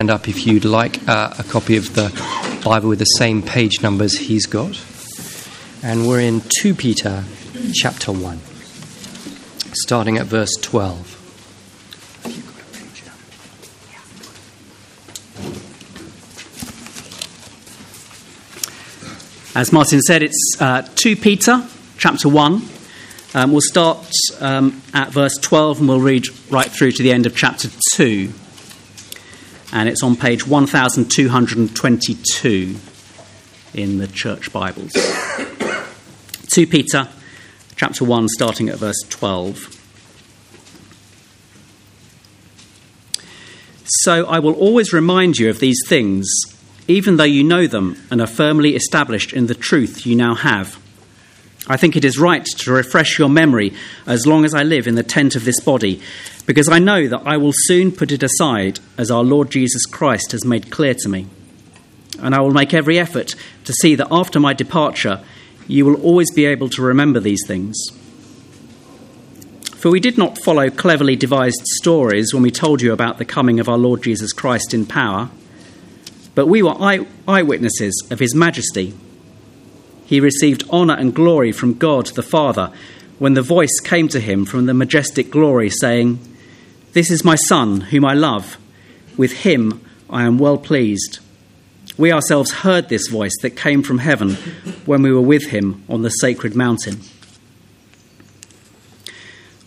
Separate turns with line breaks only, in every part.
up if you'd like uh, a copy of the Bible with the same page numbers he's got. And we're in 2 Peter chapter 1, starting at verse 12.
As Martin said, it's uh, 2 Peter chapter 1. Um, we'll start um, at verse 12 and we'll read right through to the end of chapter 2 and it's on page 1222 in the church Bibles. 2 Peter chapter 1, starting at verse 12. So I will always remind you of these things, even though you know them and are firmly established in the truth you now have. I think it is right to refresh your memory as long as I live in the tent of this body, because I know that I will soon put it aside, as our Lord Jesus Christ has made clear to me. And I will make every effort to see that after my departure, you will always be able to remember these things. For we did not follow cleverly devised stories when we told you about the coming of our Lord Jesus Christ in power, but we were eye- eyewitnesses of his majesty he received honour and glory from God the Father when the voice came to him from the majestic glory, saying, This is my Son, whom I love. With him I am well pleased. We ourselves heard this voice that came from heaven when we were with him on the sacred mountain.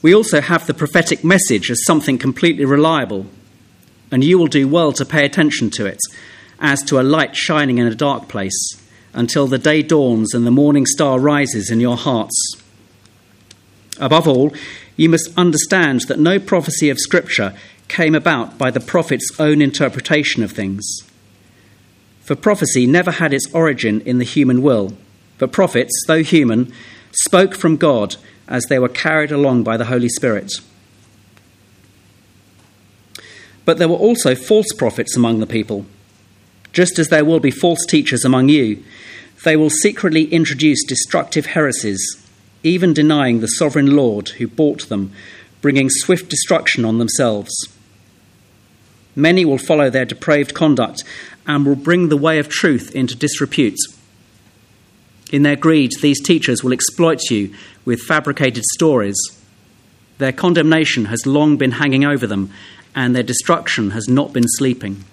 We also have the prophetic message as something completely reliable, and you will do well to pay attention to it, as to a light shining in a dark place until the day dawns and the morning star rises in your hearts. Above all, you must understand that no prophecy of Scripture came about by the prophet's own interpretation of things. For prophecy never had its origin in the human will, but prophets, though human, spoke from God as they were carried along by the Holy Spirit. But there were also false prophets among the people, just as there will be false teachers among you they will secretly introduce destructive heresies, even denying the sovereign Lord who bought them, bringing swift destruction on themselves. Many will follow their depraved conduct and will bring the way of truth into disrepute. In their greed, these teachers will exploit you with fabricated stories. Their condemnation has long been hanging over them, and their destruction has not been sleeping.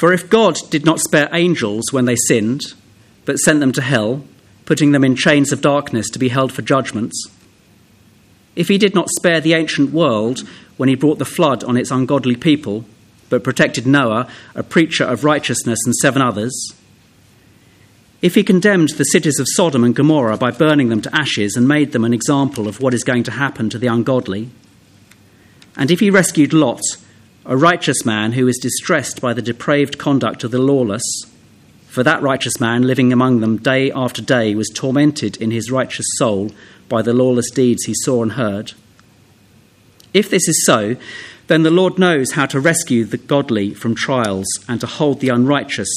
For if God did not spare angels when they sinned, but sent them to hell, putting them in chains of darkness to be held for judgments, if he did not spare the ancient world when he brought the flood on its ungodly people, but protected Noah, a preacher of righteousness, and seven others, if he condemned the cities of Sodom and Gomorrah by burning them to ashes and made them an example of what is going to happen to the ungodly, and if he rescued Lot, a righteous man who is distressed by the depraved conduct of the lawless. For that righteous man living among them day after day was tormented in his righteous soul by the lawless deeds he saw and heard. If this is so, then the Lord knows how to rescue the godly from trials and to hold the unrighteous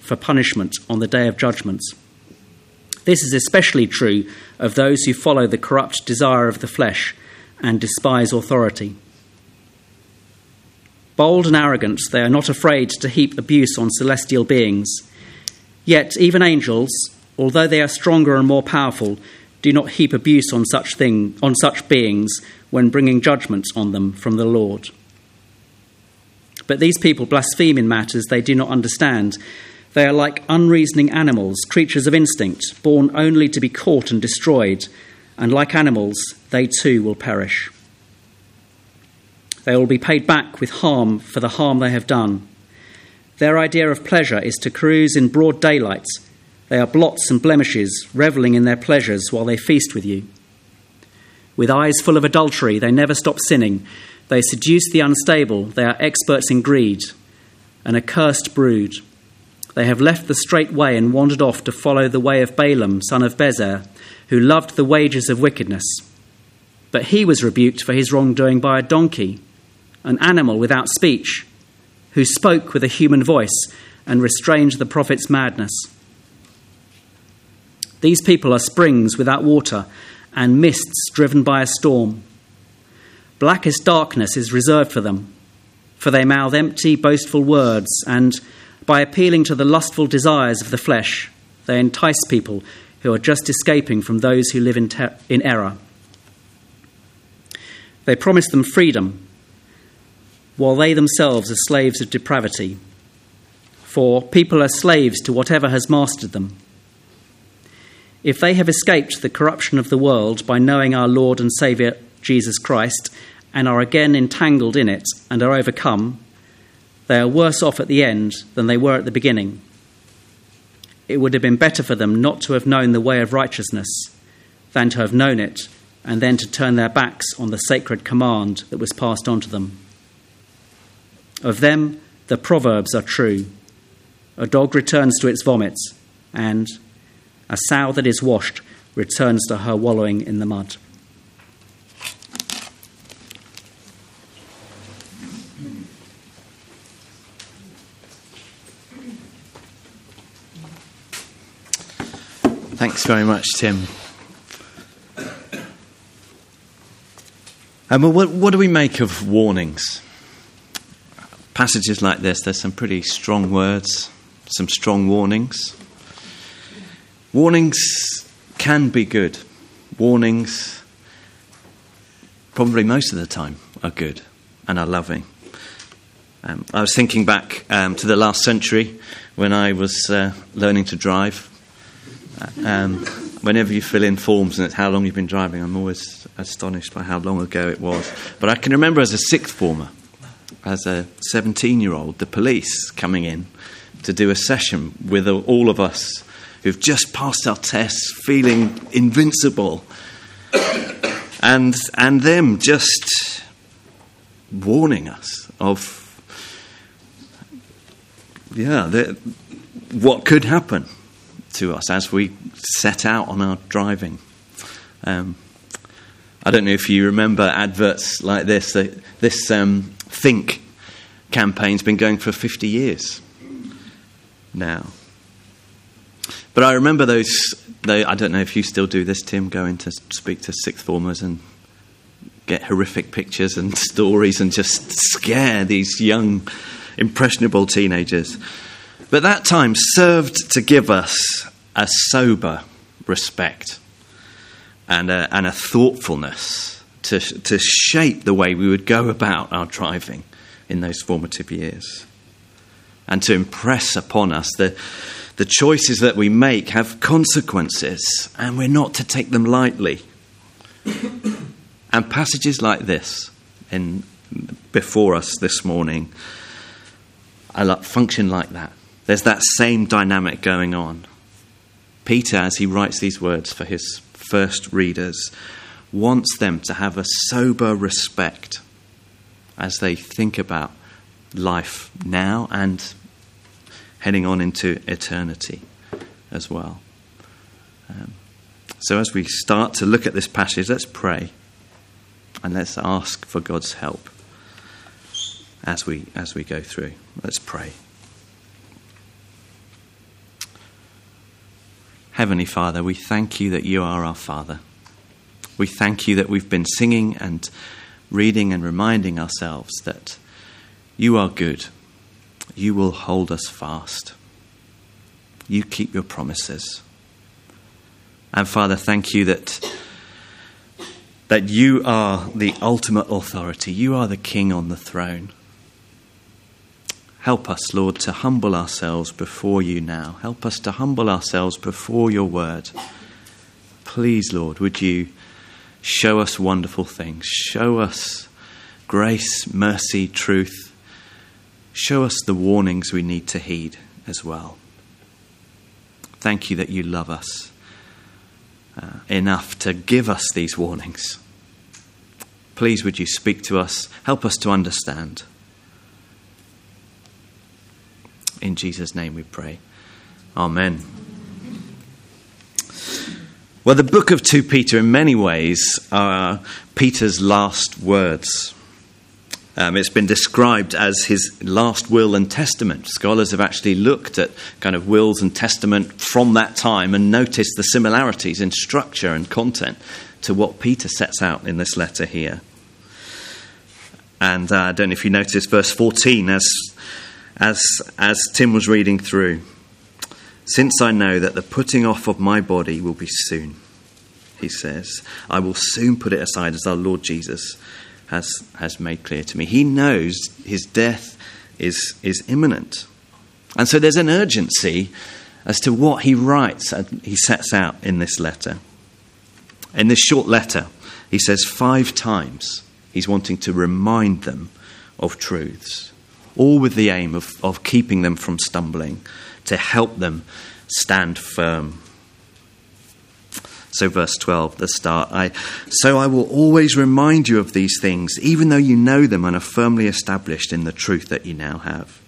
for punishment on the day of judgment. This is especially true of those who follow the corrupt desire of the flesh and despise authority. Bold and arrogant, they are not afraid to heap abuse on celestial beings. Yet, even angels, although they are stronger and more powerful, do not heap abuse on such, thing, on such beings when bringing judgments on them from the Lord. But these people blaspheme in matters they do not understand. They are like unreasoning animals, creatures of instinct, born only to be caught and destroyed, and like animals, they too will perish. They will be paid back with harm for the harm they have done. Their idea of pleasure is to cruise in broad daylight. They are blots and blemishes, revelling in their pleasures while they feast with you. With eyes full of adultery, they never stop sinning. They seduce the unstable. They are experts in greed, an accursed brood. They have left the straight way and wandered off to follow the way of Balaam, son of Bezer, who loved the wages of wickedness. But he was rebuked for his wrongdoing by a donkey an animal without speech, who spoke with a human voice and restrained the prophet's madness. These people are springs without water and mists driven by a storm. Blackest darkness is reserved for them. For they mouth empty, boastful words, and by appealing to the lustful desires of the flesh, they entice people who are just escaping from those who live in, ter- in error. They promise them freedom, while they themselves are slaves of depravity. For people are slaves to whatever has mastered them. If they have escaped the corruption of the world by knowing our Lord and Saviour Jesus Christ and are again entangled in it and are overcome, they are worse off at the end than they were at the beginning. It would have been better for them not to have known the way of righteousness than to have known it and then to turn their backs on the sacred command that was passed on to them. Of them, the proverbs are true. A dog returns to its vomit, and a sow that is washed returns to her wallowing in the mud.
Thanks very much, Tim. Um, well, what, what do we make of warnings? Passages like this, there's some pretty strong words, some strong warnings. Warnings can be good. Warnings, probably most of the time, are good and are loving. Um, I was thinking back um, to the last century when I was uh, learning to drive. Um, whenever you fill in forms and it's how long you've been driving, I'm always astonished by how long ago it was. But I can remember as a sixth former, as a 17 year old, the police coming in to do a session with all of us who've just passed our tests, feeling invincible, and, and them just warning us of, yeah, the, what could happen to us as we set out on our driving. Um, I don't know if you remember adverts like this. This um, Think campaign's been going for 50 years now. But I remember those, I don't know if you still do this, Tim, going to speak to sixth formers and get horrific pictures and stories and just scare these young, impressionable teenagers. But that time served to give us a sober respect and a, and a thoughtfulness to, to shape the way we would go about our driving in those formative years. And to impress upon us that the choices that we make have consequences, and we're not to take them lightly. and passages like this in, before us this morning function like that. There's that same dynamic going on. Peter, as he writes these words for his first readers, wants them to have a sober respect as they think about life now and heading on into eternity as well. Um, so, as we start to look at this passage, let's pray and let's ask for God's help as we, as we go through. Let's pray. Heavenly Father, we thank you that you are our Father. We thank you that we've been singing and reading and reminding ourselves that you are good. You will hold us fast. You keep your promises. And Father, thank you that, that you are the ultimate authority. You are the King on the throne. Help us, Lord, to humble ourselves before you now. Help us to humble ourselves before your word. Please, Lord, would you show us wonderful things? Show us grace, mercy, truth. Show us the warnings we need to heed as well. Thank you that you love us uh, enough to give us these warnings. Please, would you speak to us? Help us to understand. In Jesus' name we pray. Amen. Well, the book of 2 Peter, in many ways, are Peter's last words. Um, it's been described as his last will and testament. Scholars have actually looked at kind of wills and testament from that time and noticed the similarities in structure and content to what Peter sets out in this letter here. And uh, I don't know if you noticed verse 14 as, as, as Tim was reading through. Since I know that the putting off of my body will be soon, he says, I will soon put it aside as our Lord Jesus has, has made clear to me. He knows his death is, is imminent. And so there's an urgency as to what he writes and he sets out in this letter. In this short letter, he says five times he's wanting to remind them of truths, all with the aim of, of keeping them from stumbling, to help them stand firm. So, verse 12, the start. I, so I will always remind you of these things, even though you know them and are firmly established in the truth that you now have.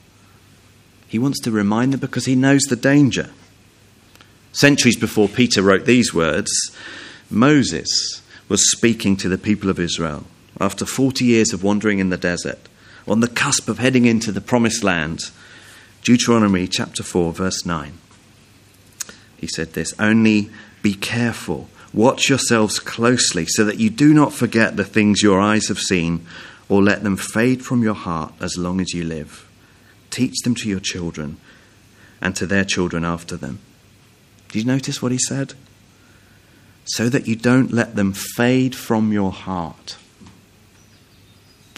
He wants to remind them because he knows the danger. Centuries before Peter wrote these words, Moses was speaking to the people of Israel after 40 years of wandering in the desert, on the cusp of heading into the promised land. Deuteronomy chapter 4, verse 9. He said this Only be careful, watch yourselves closely, so that you do not forget the things your eyes have seen, or let them fade from your heart as long as you live. Teach them to your children and to their children after them. Did you notice what he said? So that you don't let them fade from your heart.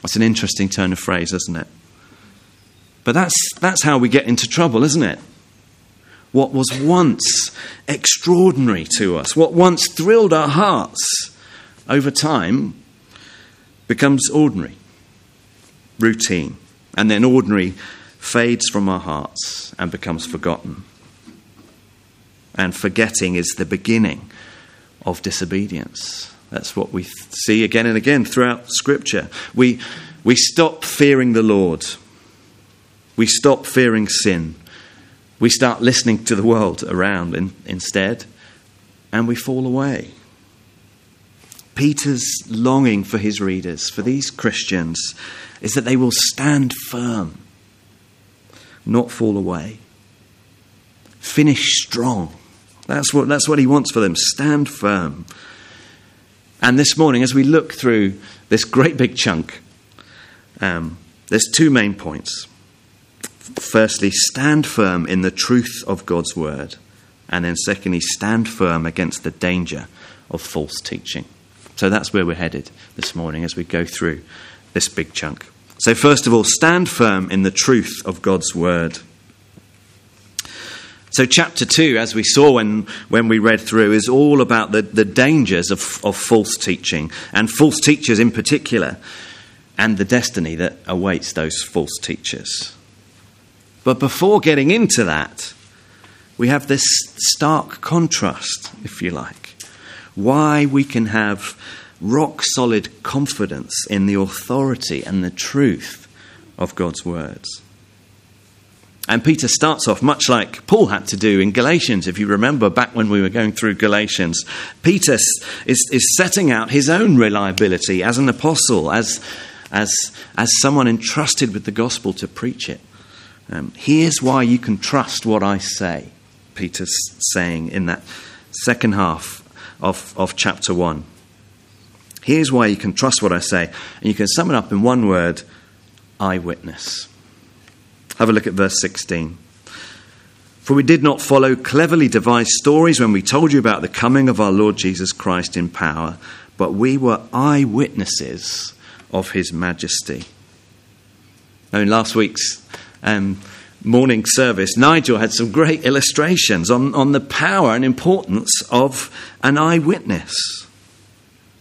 That's an interesting turn of phrase, isn't it? But that's, that's how we get into trouble, isn't it? What was once extraordinary to us, what once thrilled our hearts, over time becomes ordinary, routine. And then ordinary fades from our hearts and becomes forgotten. And forgetting is the beginning of disobedience. That's what we see again and again throughout Scripture. We, we stop fearing the Lord, we stop fearing sin, we start listening to the world around in, instead, and we fall away. Peter's longing for his readers, for these Christians, is that they will stand firm not fall away. Finish strong. That's what, that's what he wants for them. Stand firm. And this morning, as we look through this great big chunk, um, there's two main points. Firstly, stand firm in the truth of God's word. And then, secondly, stand firm against the danger of false teaching. So that's where we're headed this morning as we go through this big chunk. So, first of all, stand firm in the truth of God's word. So, chapter 2, as we saw when, when we read through, is all about the, the dangers of, of false teaching, and false teachers in particular, and the destiny that awaits those false teachers. But before getting into that, we have this stark contrast, if you like. Why we can have rock solid confidence in the authority and the truth of God's words. And Peter starts off much like Paul had to do in Galatians, if you remember back when we were going through Galatians. Peter is, is setting out his own reliability as an apostle, as, as, as someone entrusted with the gospel to preach it. Um, here's why you can trust what I say, Peter's saying in that second half of, of chapter 1. Here's why you can trust what I say. And you can sum it up in one word eyewitness. Have a look at verse 16. For we did not follow cleverly devised stories when we told you about the coming of our Lord Jesus Christ in power, but we were eyewitnesses of his majesty. Now, in last week's um, morning service, Nigel had some great illustrations on, on the power and importance of an eyewitness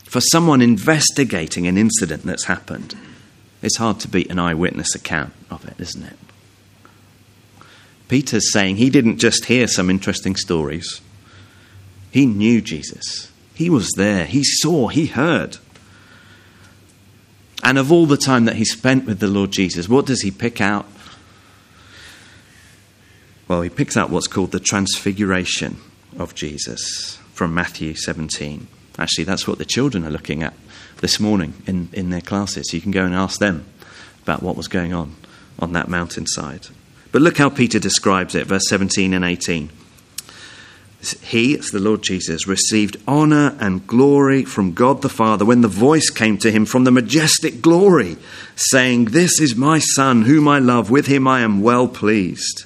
for someone investigating an incident that's happened, it's hard to beat an eyewitness account of it, isn't it? Peter's saying he didn't just hear some interesting stories, he knew Jesus. He was there, he saw, he heard. And of all the time that he spent with the Lord Jesus, what does he pick out? Well, he picks out what's called the transfiguration of Jesus from Matthew 17. Actually, that's what the children are looking at this morning in, in their classes. You can go and ask them about what was going on on that mountainside. But look how Peter describes it, verse 17 and 18. he, it's the Lord Jesus, received honor and glory from God the Father when the voice came to him from the majestic glory, saying, This is my Son, whom I love, with him I am well pleased.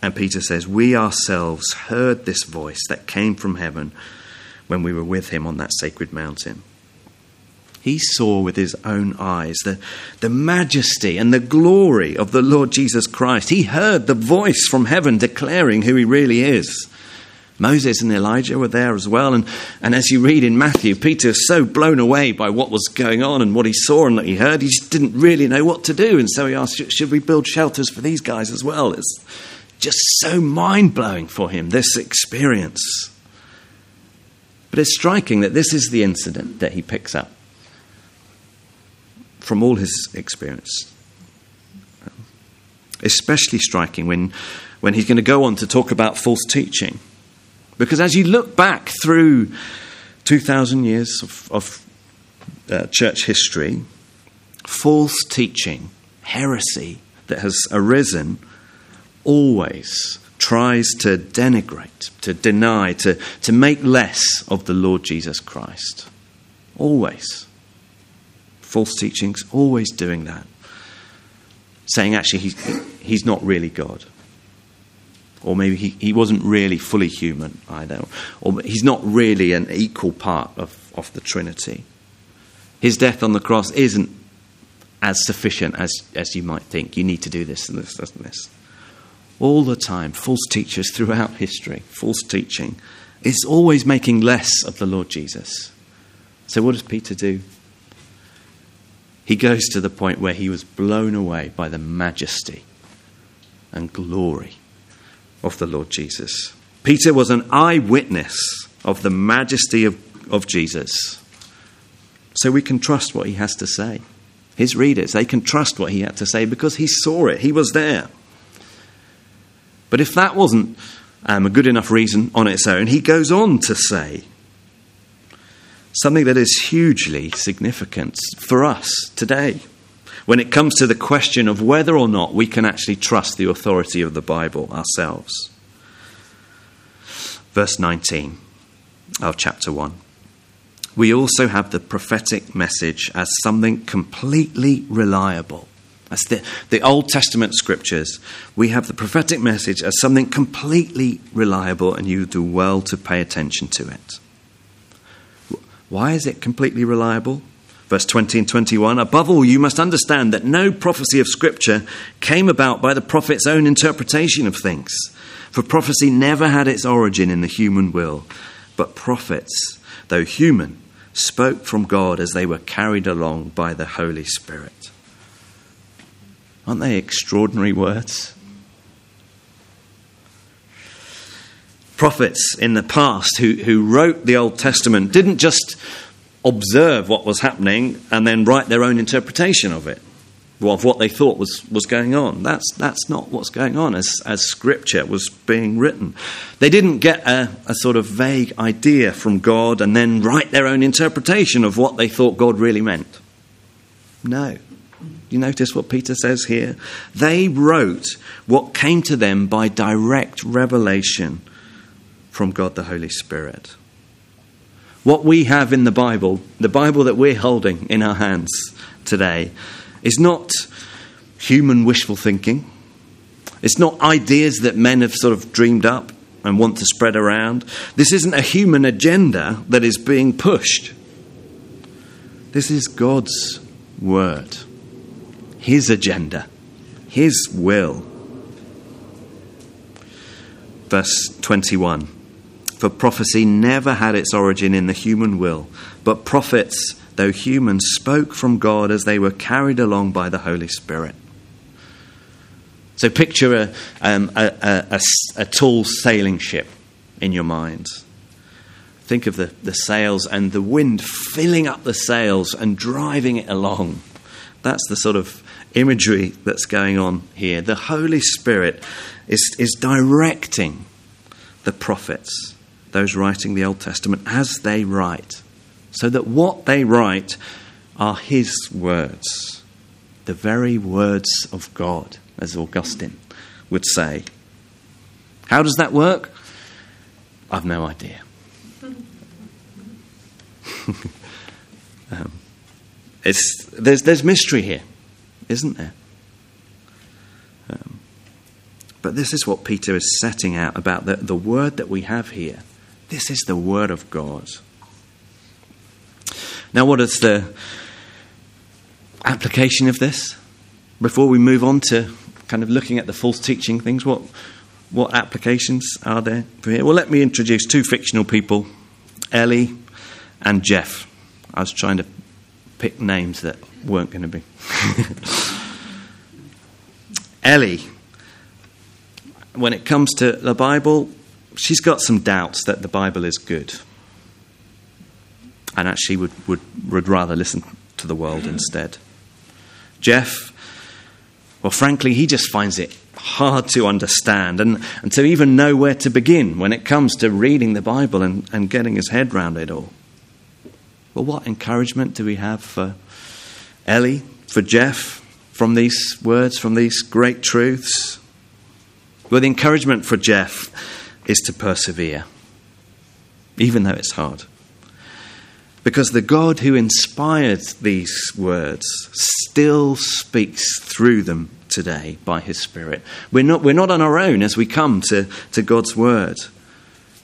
And Peter says, We ourselves heard this voice that came from heaven when we were with him on that sacred mountain. He saw with his own eyes the, the majesty and the glory of the Lord Jesus Christ. He heard the voice from heaven declaring who he really is. Moses and Elijah were there as well. And, and as you read in Matthew, Peter is so blown away by what was going on and what he saw and what he heard, he just didn't really know what to do. And so he asked, Should we build shelters for these guys as well? It's just so mind blowing for him, this experience. But it's striking that this is the incident that he picks up from all his experience. Especially striking when, when he's going to go on to talk about false teaching. Because as you look back through 2,000 years of, of uh, church history, false teaching, heresy that has arisen, always tries to denigrate, to deny, to, to make less of the Lord Jesus Christ. Always. False teachings, always doing that. Saying actually he's, he's not really God. Or maybe he, he wasn't really fully human either. Or he's not really an equal part of, of the Trinity. His death on the cross isn't as sufficient as, as you might think. You need to do this and this and this. All the time, false teachers throughout history, false teaching, is always making less of the Lord Jesus. So, what does Peter do? He goes to the point where he was blown away by the majesty and glory of the Lord Jesus. Peter was an eyewitness of the majesty of, of Jesus. So we can trust what he has to say. His readers, they can trust what he had to say because he saw it, he was there. But if that wasn't um, a good enough reason on its own, he goes on to say something that is hugely significant for us today when it comes to the question of whether or not we can actually trust the authority of the Bible ourselves. Verse 19 of chapter 1. We also have the prophetic message as something completely reliable. That's the, the Old Testament scriptures. We have the prophetic message as something completely reliable, and you do well to pay attention to it. Why is it completely reliable? Verse 20 and 21 Above all, you must understand that no prophecy of Scripture came about by the prophet's own interpretation of things. For prophecy never had its origin in the human will, but prophets, though human, spoke from God as they were carried along by the Holy Spirit. Aren't they extraordinary words? Prophets in the past who, who wrote the Old Testament didn't just observe what was happening and then write their own interpretation of it, of what they thought was, was going on. That's, that's not what's going on as, as scripture was being written. They didn't get a, a sort of vague idea from God and then write their own interpretation of what they thought God really meant. No. You notice what Peter says here? They wrote what came to them by direct revelation from God the Holy Spirit. What we have in the Bible, the Bible that we're holding in our hands today, is not human wishful thinking. It's not ideas that men have sort of dreamed up and want to spread around. This isn't a human agenda that is being pushed. This is God's word, His agenda, His will. Verse 21 for prophecy never had its origin in the human will, but prophets, though human, spoke from God as they were carried along by the Holy Spirit. So picture a, um, a, a, a, tall sailing ship in your mind. Think of the, the sails and the wind filling up the sails and driving it along. That's the sort of imagery that's going on here. The Holy Spirit is, is directing the prophets those writing the Old Testament as they write, so that what they write are His words, the very words of God, as Augustine would say. How does that work? I've no idea. um, it's, there's, there's mystery here, isn't there? Um, but this is what Peter is setting out about the, the word that we have here. This is the word of God. Now, what is the application of this? Before we move on to kind of looking at the false teaching things, what, what applications are there for here? Well, let me introduce two fictional people, Ellie and Jeff. I was trying to pick names that weren't going to be. Ellie, when it comes to the Bible, she's got some doubts that the Bible is good. And actually would, would, would rather listen to the world instead. Jeff, well, frankly, he just finds it hard to understand and, and to even know where to begin when it comes to reading the Bible and, and getting his head round it all. Well, what encouragement do we have for Ellie, for Jeff, from these words, from these great truths? Well, the encouragement for Jeff is to persevere, even though it's hard. Because the God who inspired these words still speaks through them today by His Spirit. We're not, we're not on our own as we come to, to God's Word.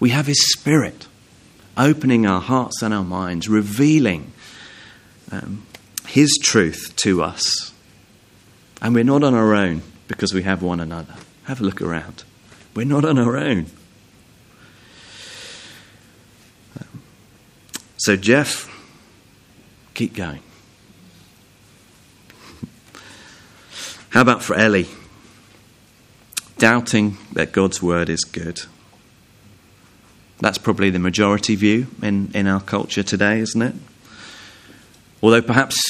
We have His Spirit opening our hearts and our minds, revealing um, His truth to us. And we're not on our own because we have one another. Have a look around. We're not on our own. So, Jeff, keep going. How about for Ellie? Doubting that God's word is good. That's probably the majority view in, in our culture today, isn't it? Although perhaps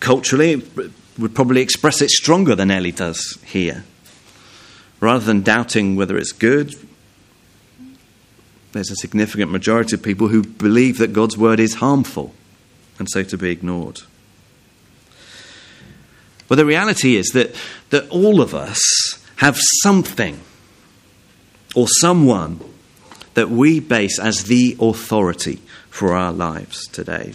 culturally it would probably express it stronger than Ellie does here. Rather than doubting whether it's good, there's a significant majority of people who believe that God's word is harmful and so to be ignored. Well, the reality is that, that all of us have something or someone that we base as the authority for our lives today.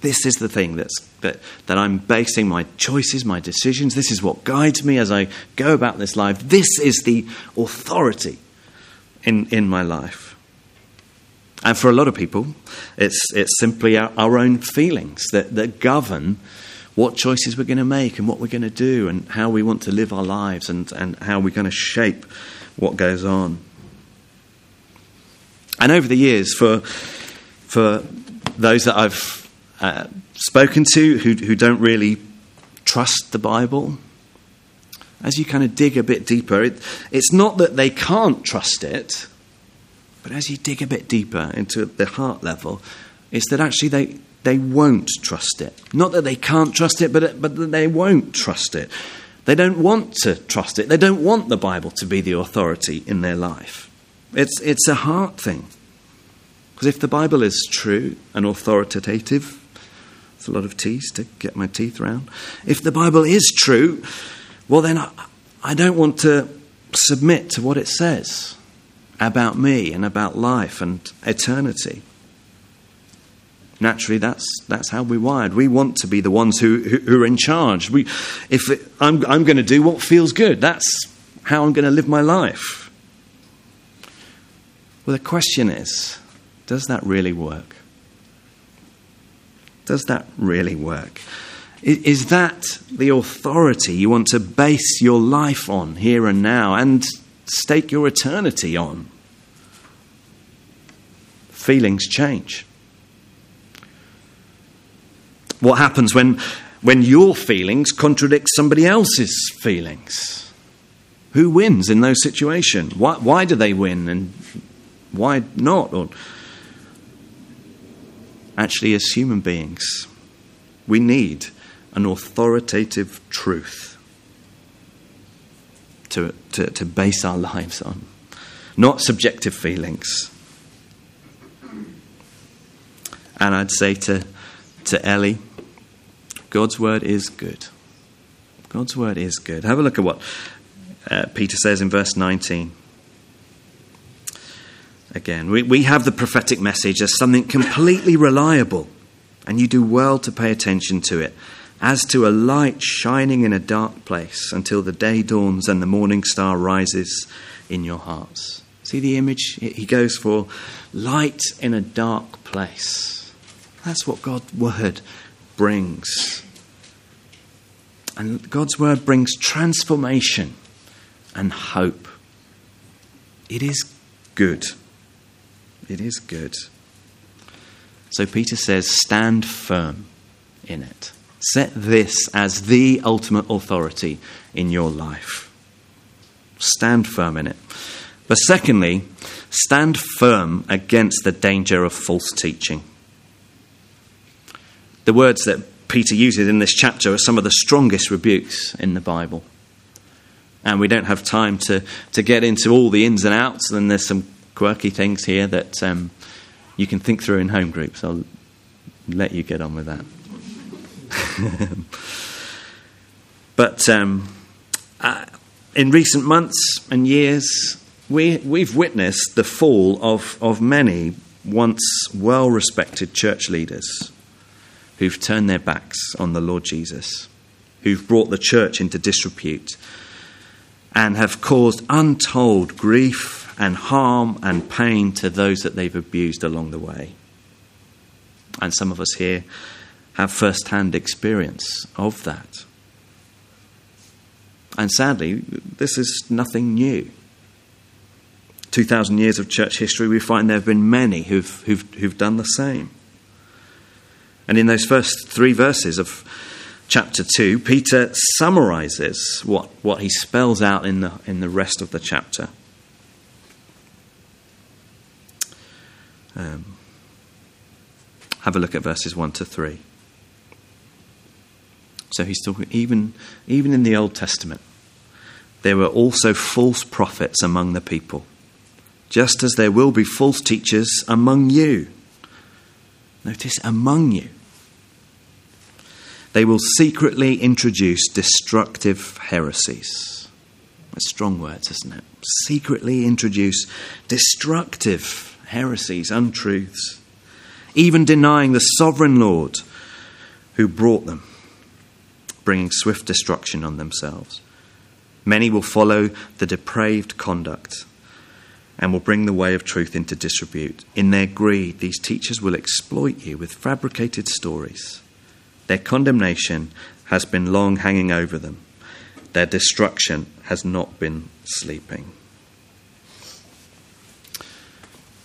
This is the thing that's, that, that I'm basing my choices, my decisions. This is what guides me as I go about this life. This is the authority in, in my life. And for a lot of people, it's, it's simply our, our own feelings that, that govern what choices we're going to make and what we're going to do and how we want to live our lives and, and how we're going to shape what goes on. And over the years, for, for those that I've uh, spoken to who, who don't really trust the Bible, as you kind of dig a bit deeper, it, it's not that they can't trust it, but as you dig a bit deeper into the heart level, it's that actually they, they won't trust it. Not that they can't trust it, but, but that they won't trust it. They don't want to trust it. They don't want the Bible to be the authority in their life. It's, it's a heart thing. Because if the Bible is true and authoritative, a lot of T's to get my teeth round. If the Bible is true, well, then I, I don't want to submit to what it says about me and about life and eternity. Naturally, that's, that's how we're wired. We want to be the ones who, who, who are in charge. We, if it, I'm, I'm going to do what feels good, that's how I'm going to live my life. Well, the question is does that really work? Does that really work? Is that the authority you want to base your life on here and now and stake your eternity on? Feelings change. What happens when, when your feelings contradict somebody else's feelings? Who wins in those situations? Why, why do they win and why not? Or actually, as human beings, we need an authoritative truth to, to, to base our lives on, not subjective feelings. And I'd say to, to Ellie, God's word is good. God's word is good. Have a look at what uh, Peter says in verse 19. Again, we, we have the prophetic message as something completely reliable, and you do well to pay attention to it, as to a light shining in a dark place until the day dawns and the morning star rises in your hearts. See the image? He goes for light in a dark place. That's what God's word brings. And God's word brings transformation and hope. It is good. It is good. So Peter says, stand firm in it. Set this as the ultimate authority in your life. Stand firm in it. But secondly, stand firm against the danger of false teaching. The words that Peter uses in this chapter are some of the strongest rebukes in the Bible. And we don't have time to, to get into all the ins and outs, and there's some quirky things here that um, you can think through in home groups. I'll let you get on with that. but um, uh, in recent months and years, we, we've witnessed the fall of, of many once well respected church leaders who've turned their backs on the Lord Jesus, who've brought the church into disrepute, and have caused untold grief and harm and pain to those that they've abused along the way. And some of us here have first hand experience of that. And sadly, this is nothing new. 2,000 years of church history, we find there have been many who've, who've, who've done the same. And in those first three verses of chapter 2, Peter summarizes what, what he spells out in the, in the rest of the chapter. Um, have a look at verses 1 to 3. So he's talking, even, even in the Old Testament, there were also false prophets among the people, just as there will be false teachers among you. Notice, among you. They will secretly introduce destructive heresies. That's strong words, isn't it? Secretly introduce destructive heresies, untruths, even denying the sovereign Lord who brought them, bringing swift destruction on themselves. Many will follow the depraved conduct and will bring the way of truth into disrepute. In their greed, these teachers will exploit you with fabricated stories their condemnation has been long hanging over them. Their destruction has not been sleeping.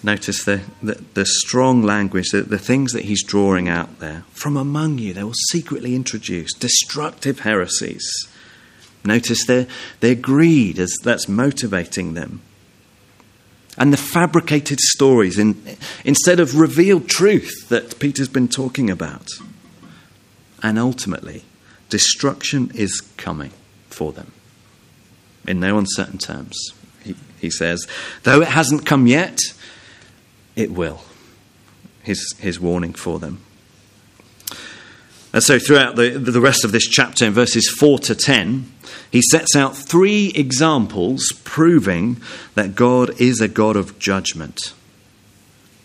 Notice the, the, the strong language, the, the things that he's drawing out there. From among you, they will secretly introduce destructive heresies. Notice their, their greed as that's motivating them. And the fabricated stories in, instead of revealed truth that Peter's been talking about and ultimately, destruction is coming for them. In no uncertain terms, he, he says, though it hasn't come yet, it will. His, his warning for them. And so, throughout the, the rest of this chapter, in verses 4 to 10, he sets out three examples proving that God is a God of judgment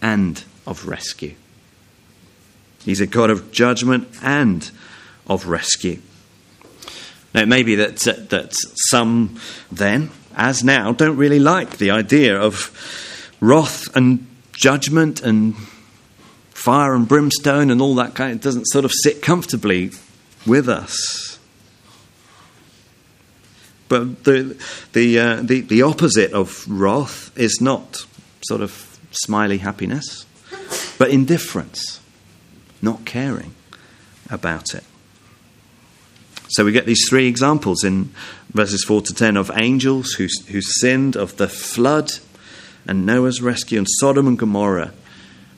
and of rescue. He's a God of judgment and of rescue. Now, it may be that, that some then, as now, don't really like the idea of wrath and judgment and fire and brimstone and all that kind. It doesn't sort of sit comfortably with us. But the, the, uh, the, the opposite of wrath is not sort of smiley happiness, but indifference not caring about it. So we get these three examples in verses 4 to 10 of angels who, who sinned, of the flood and Noah's rescue, and Sodom and Gomorrah,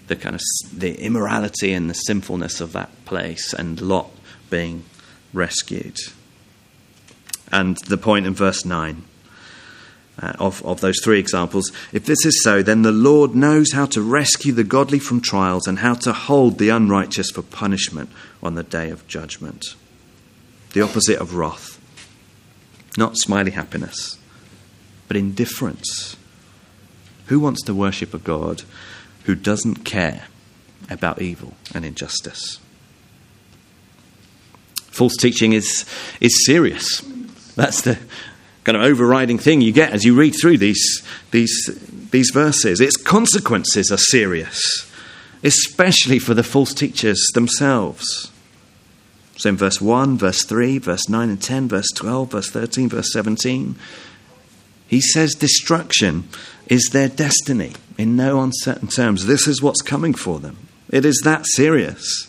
the kind of the immorality and the sinfulness of that place, and Lot being rescued. And the point in verse 9 uh, of, of those three examples. If this is so, then the Lord knows how to rescue the godly from trials and how to hold the unrighteous for punishment on the day of judgment. The opposite of wrath. Not smiley happiness, but indifference. Who wants to worship a God who doesn't care about evil and injustice? False teaching is, is serious. That's the kind of overriding thing you get as you read through these, these, these verses. Its consequences are serious, especially for the false teachers themselves. So in verse 1, verse 3, verse 9 and 10, verse 12, verse 13, verse 17, he says destruction is their destiny in no uncertain terms. This is what's coming for them. It is that serious.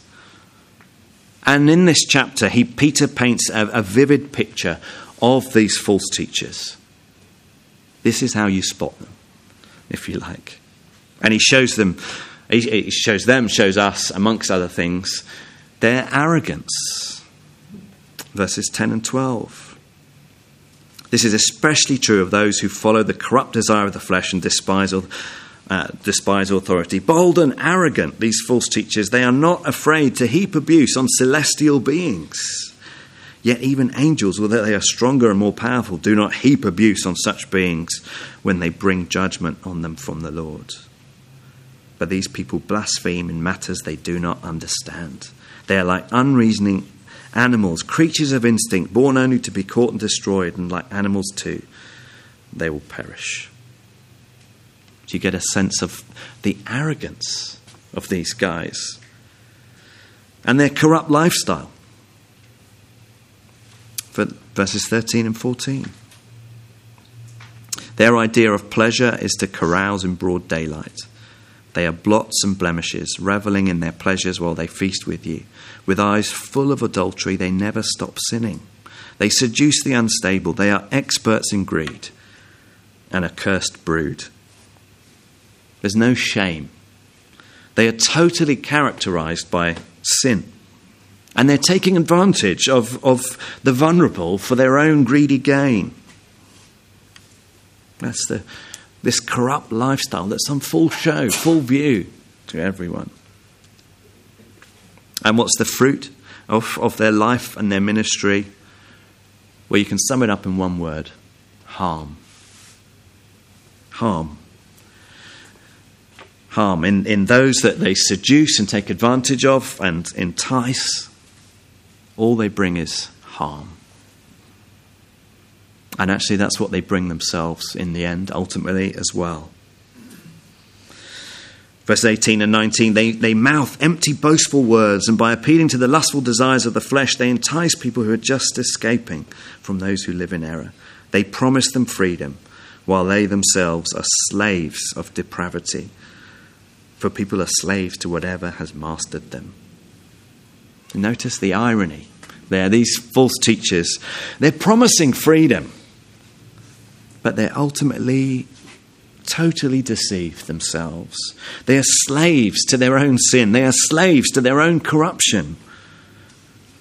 And in this chapter, he, Peter paints a, a vivid picture of these false teachers. This is how you spot them, if you like. And he shows them, he shows them, shows us, amongst other things, their arrogance. Verses 10 and 12. This is especially true of those who follow the corrupt desire of the flesh and despise, uh, despise authority. Bold and arrogant, these false teachers, they are not afraid to heap abuse on celestial beings. Yet even angels, although they are stronger and more powerful, do not heap abuse on such beings when they bring judgment on them from the Lord. But these people blaspheme in matters they do not understand. They are like unreasoning animals, creatures of instinct, born only to be caught and destroyed, and like animals too, they will perish. Do you get a sense of the arrogance of these guys and their corrupt lifestyle? verses 13 and 14. Their idea of pleasure is to carouse in broad daylight. They are blots and blemishes, reveling in their pleasures while they feast with you. With eyes full of adultery, they never stop sinning. They seduce the unstable. They are experts in greed, an accursed brood. There's no shame. They are totally characterized by sin. And they're taking advantage of, of the vulnerable for their own greedy gain. That's the, this corrupt lifestyle that's on full show, full view to everyone. And what's the fruit of, of their life and their ministry? Well, you can sum it up in one word harm. Harm. Harm in, in those that they seduce and take advantage of and entice all they bring is harm. And actually, that's what they bring themselves in the end, ultimately, as well. Verse 18 and 19 they, they mouth empty, boastful words, and by appealing to the lustful desires of the flesh, they entice people who are just escaping from those who live in error. They promise them freedom, while they themselves are slaves of depravity. For people are slaves to whatever has mastered them. Notice the irony there, these false teachers. They're promising freedom, but they're ultimately totally deceived themselves. They are slaves to their own sin, they are slaves to their own corruption.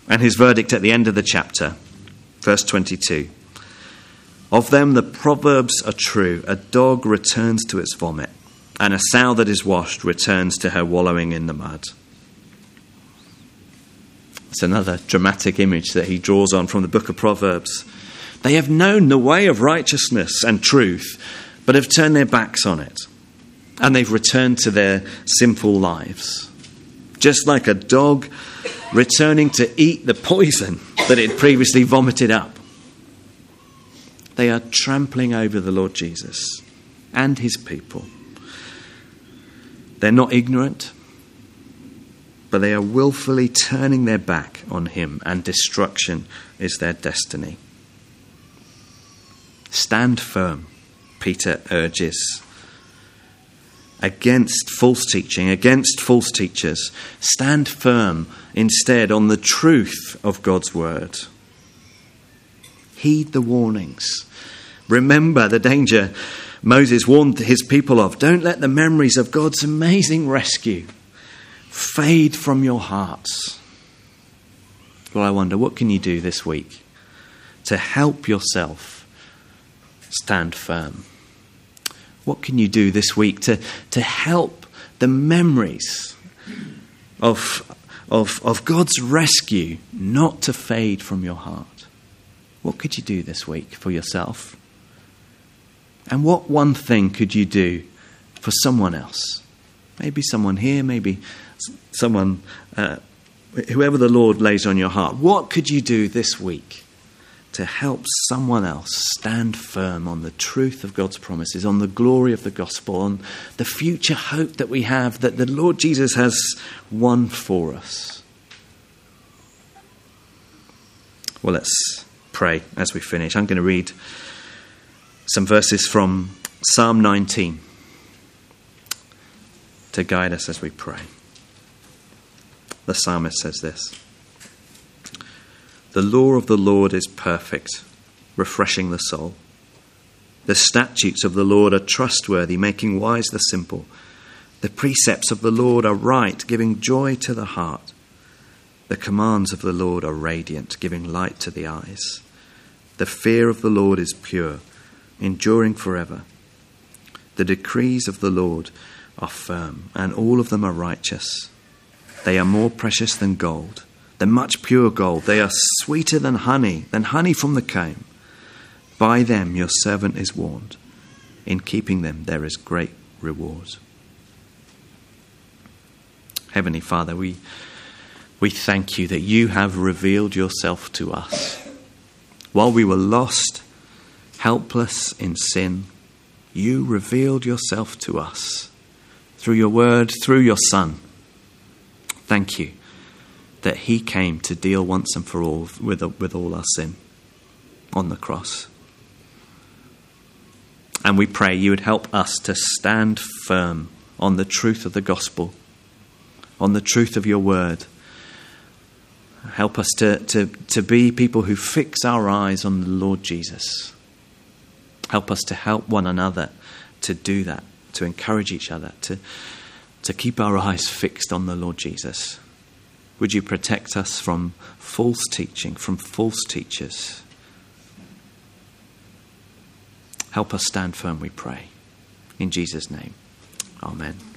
And his verdict at the end of the chapter, verse 22 Of them the proverbs are true a dog returns to its vomit, and a sow that is washed returns to her wallowing in the mud. It's another dramatic image that he draws on from the book of Proverbs. They have known the way of righteousness and truth, but have turned their backs on it. And they've returned to their sinful lives. Just like a dog returning to eat the poison that it previously vomited up. They are trampling over the Lord Jesus and his people. They're not ignorant, but they are willfully turning their back on him, and destruction is their destiny. Stand firm, Peter urges. Against false teaching, against false teachers. Stand firm instead on the truth of God's word. Heed the warnings. Remember the danger Moses warned his people of. Don't let the memories of God's amazing rescue fade from your hearts. Well, I wonder, what can you do this week to help yourself stand firm? What can you do this week to, to help the memories of, of, of God's rescue not to fade from your heart? What could you do this week for yourself? And what one thing could you do for someone else? Maybe someone here, maybe someone, uh, whoever the Lord lays on your heart. What could you do this week to help someone else stand firm on the truth of God's promises, on the glory of the gospel, on the future hope that we have that the Lord Jesus has won for us? Well, let's pray as we finish. I'm going to read some verses from Psalm 19 to guide us as we pray. The psalmist says this The law of the Lord is perfect, refreshing the soul. The statutes of the Lord are trustworthy, making wise the simple. The precepts of the Lord are right, giving joy to the heart. The commands of the Lord are radiant, giving light to the eyes. The fear of the Lord is pure, enduring forever. The decrees of the Lord are firm, and all of them are righteous. They are more precious than gold, than much pure gold. They are sweeter than honey, than honey from the comb. By them your servant is warned. In keeping them there is great reward. Heavenly Father, we, we thank you that you have revealed yourself to us. While we were lost, helpless in sin, you revealed yourself to us through your word, through your Son. Thank you that he came to deal once and for all with, with all our sin on the cross. And we pray you would help us to stand firm on the truth of the gospel, on the truth of your word. Help us to, to, to be people who fix our eyes on the Lord Jesus. Help us to help one another to do that, to encourage each other, to, to keep our eyes fixed on the Lord Jesus. Would you protect us from false teaching, from false teachers? Help us stand firm, we pray. In Jesus' name, amen.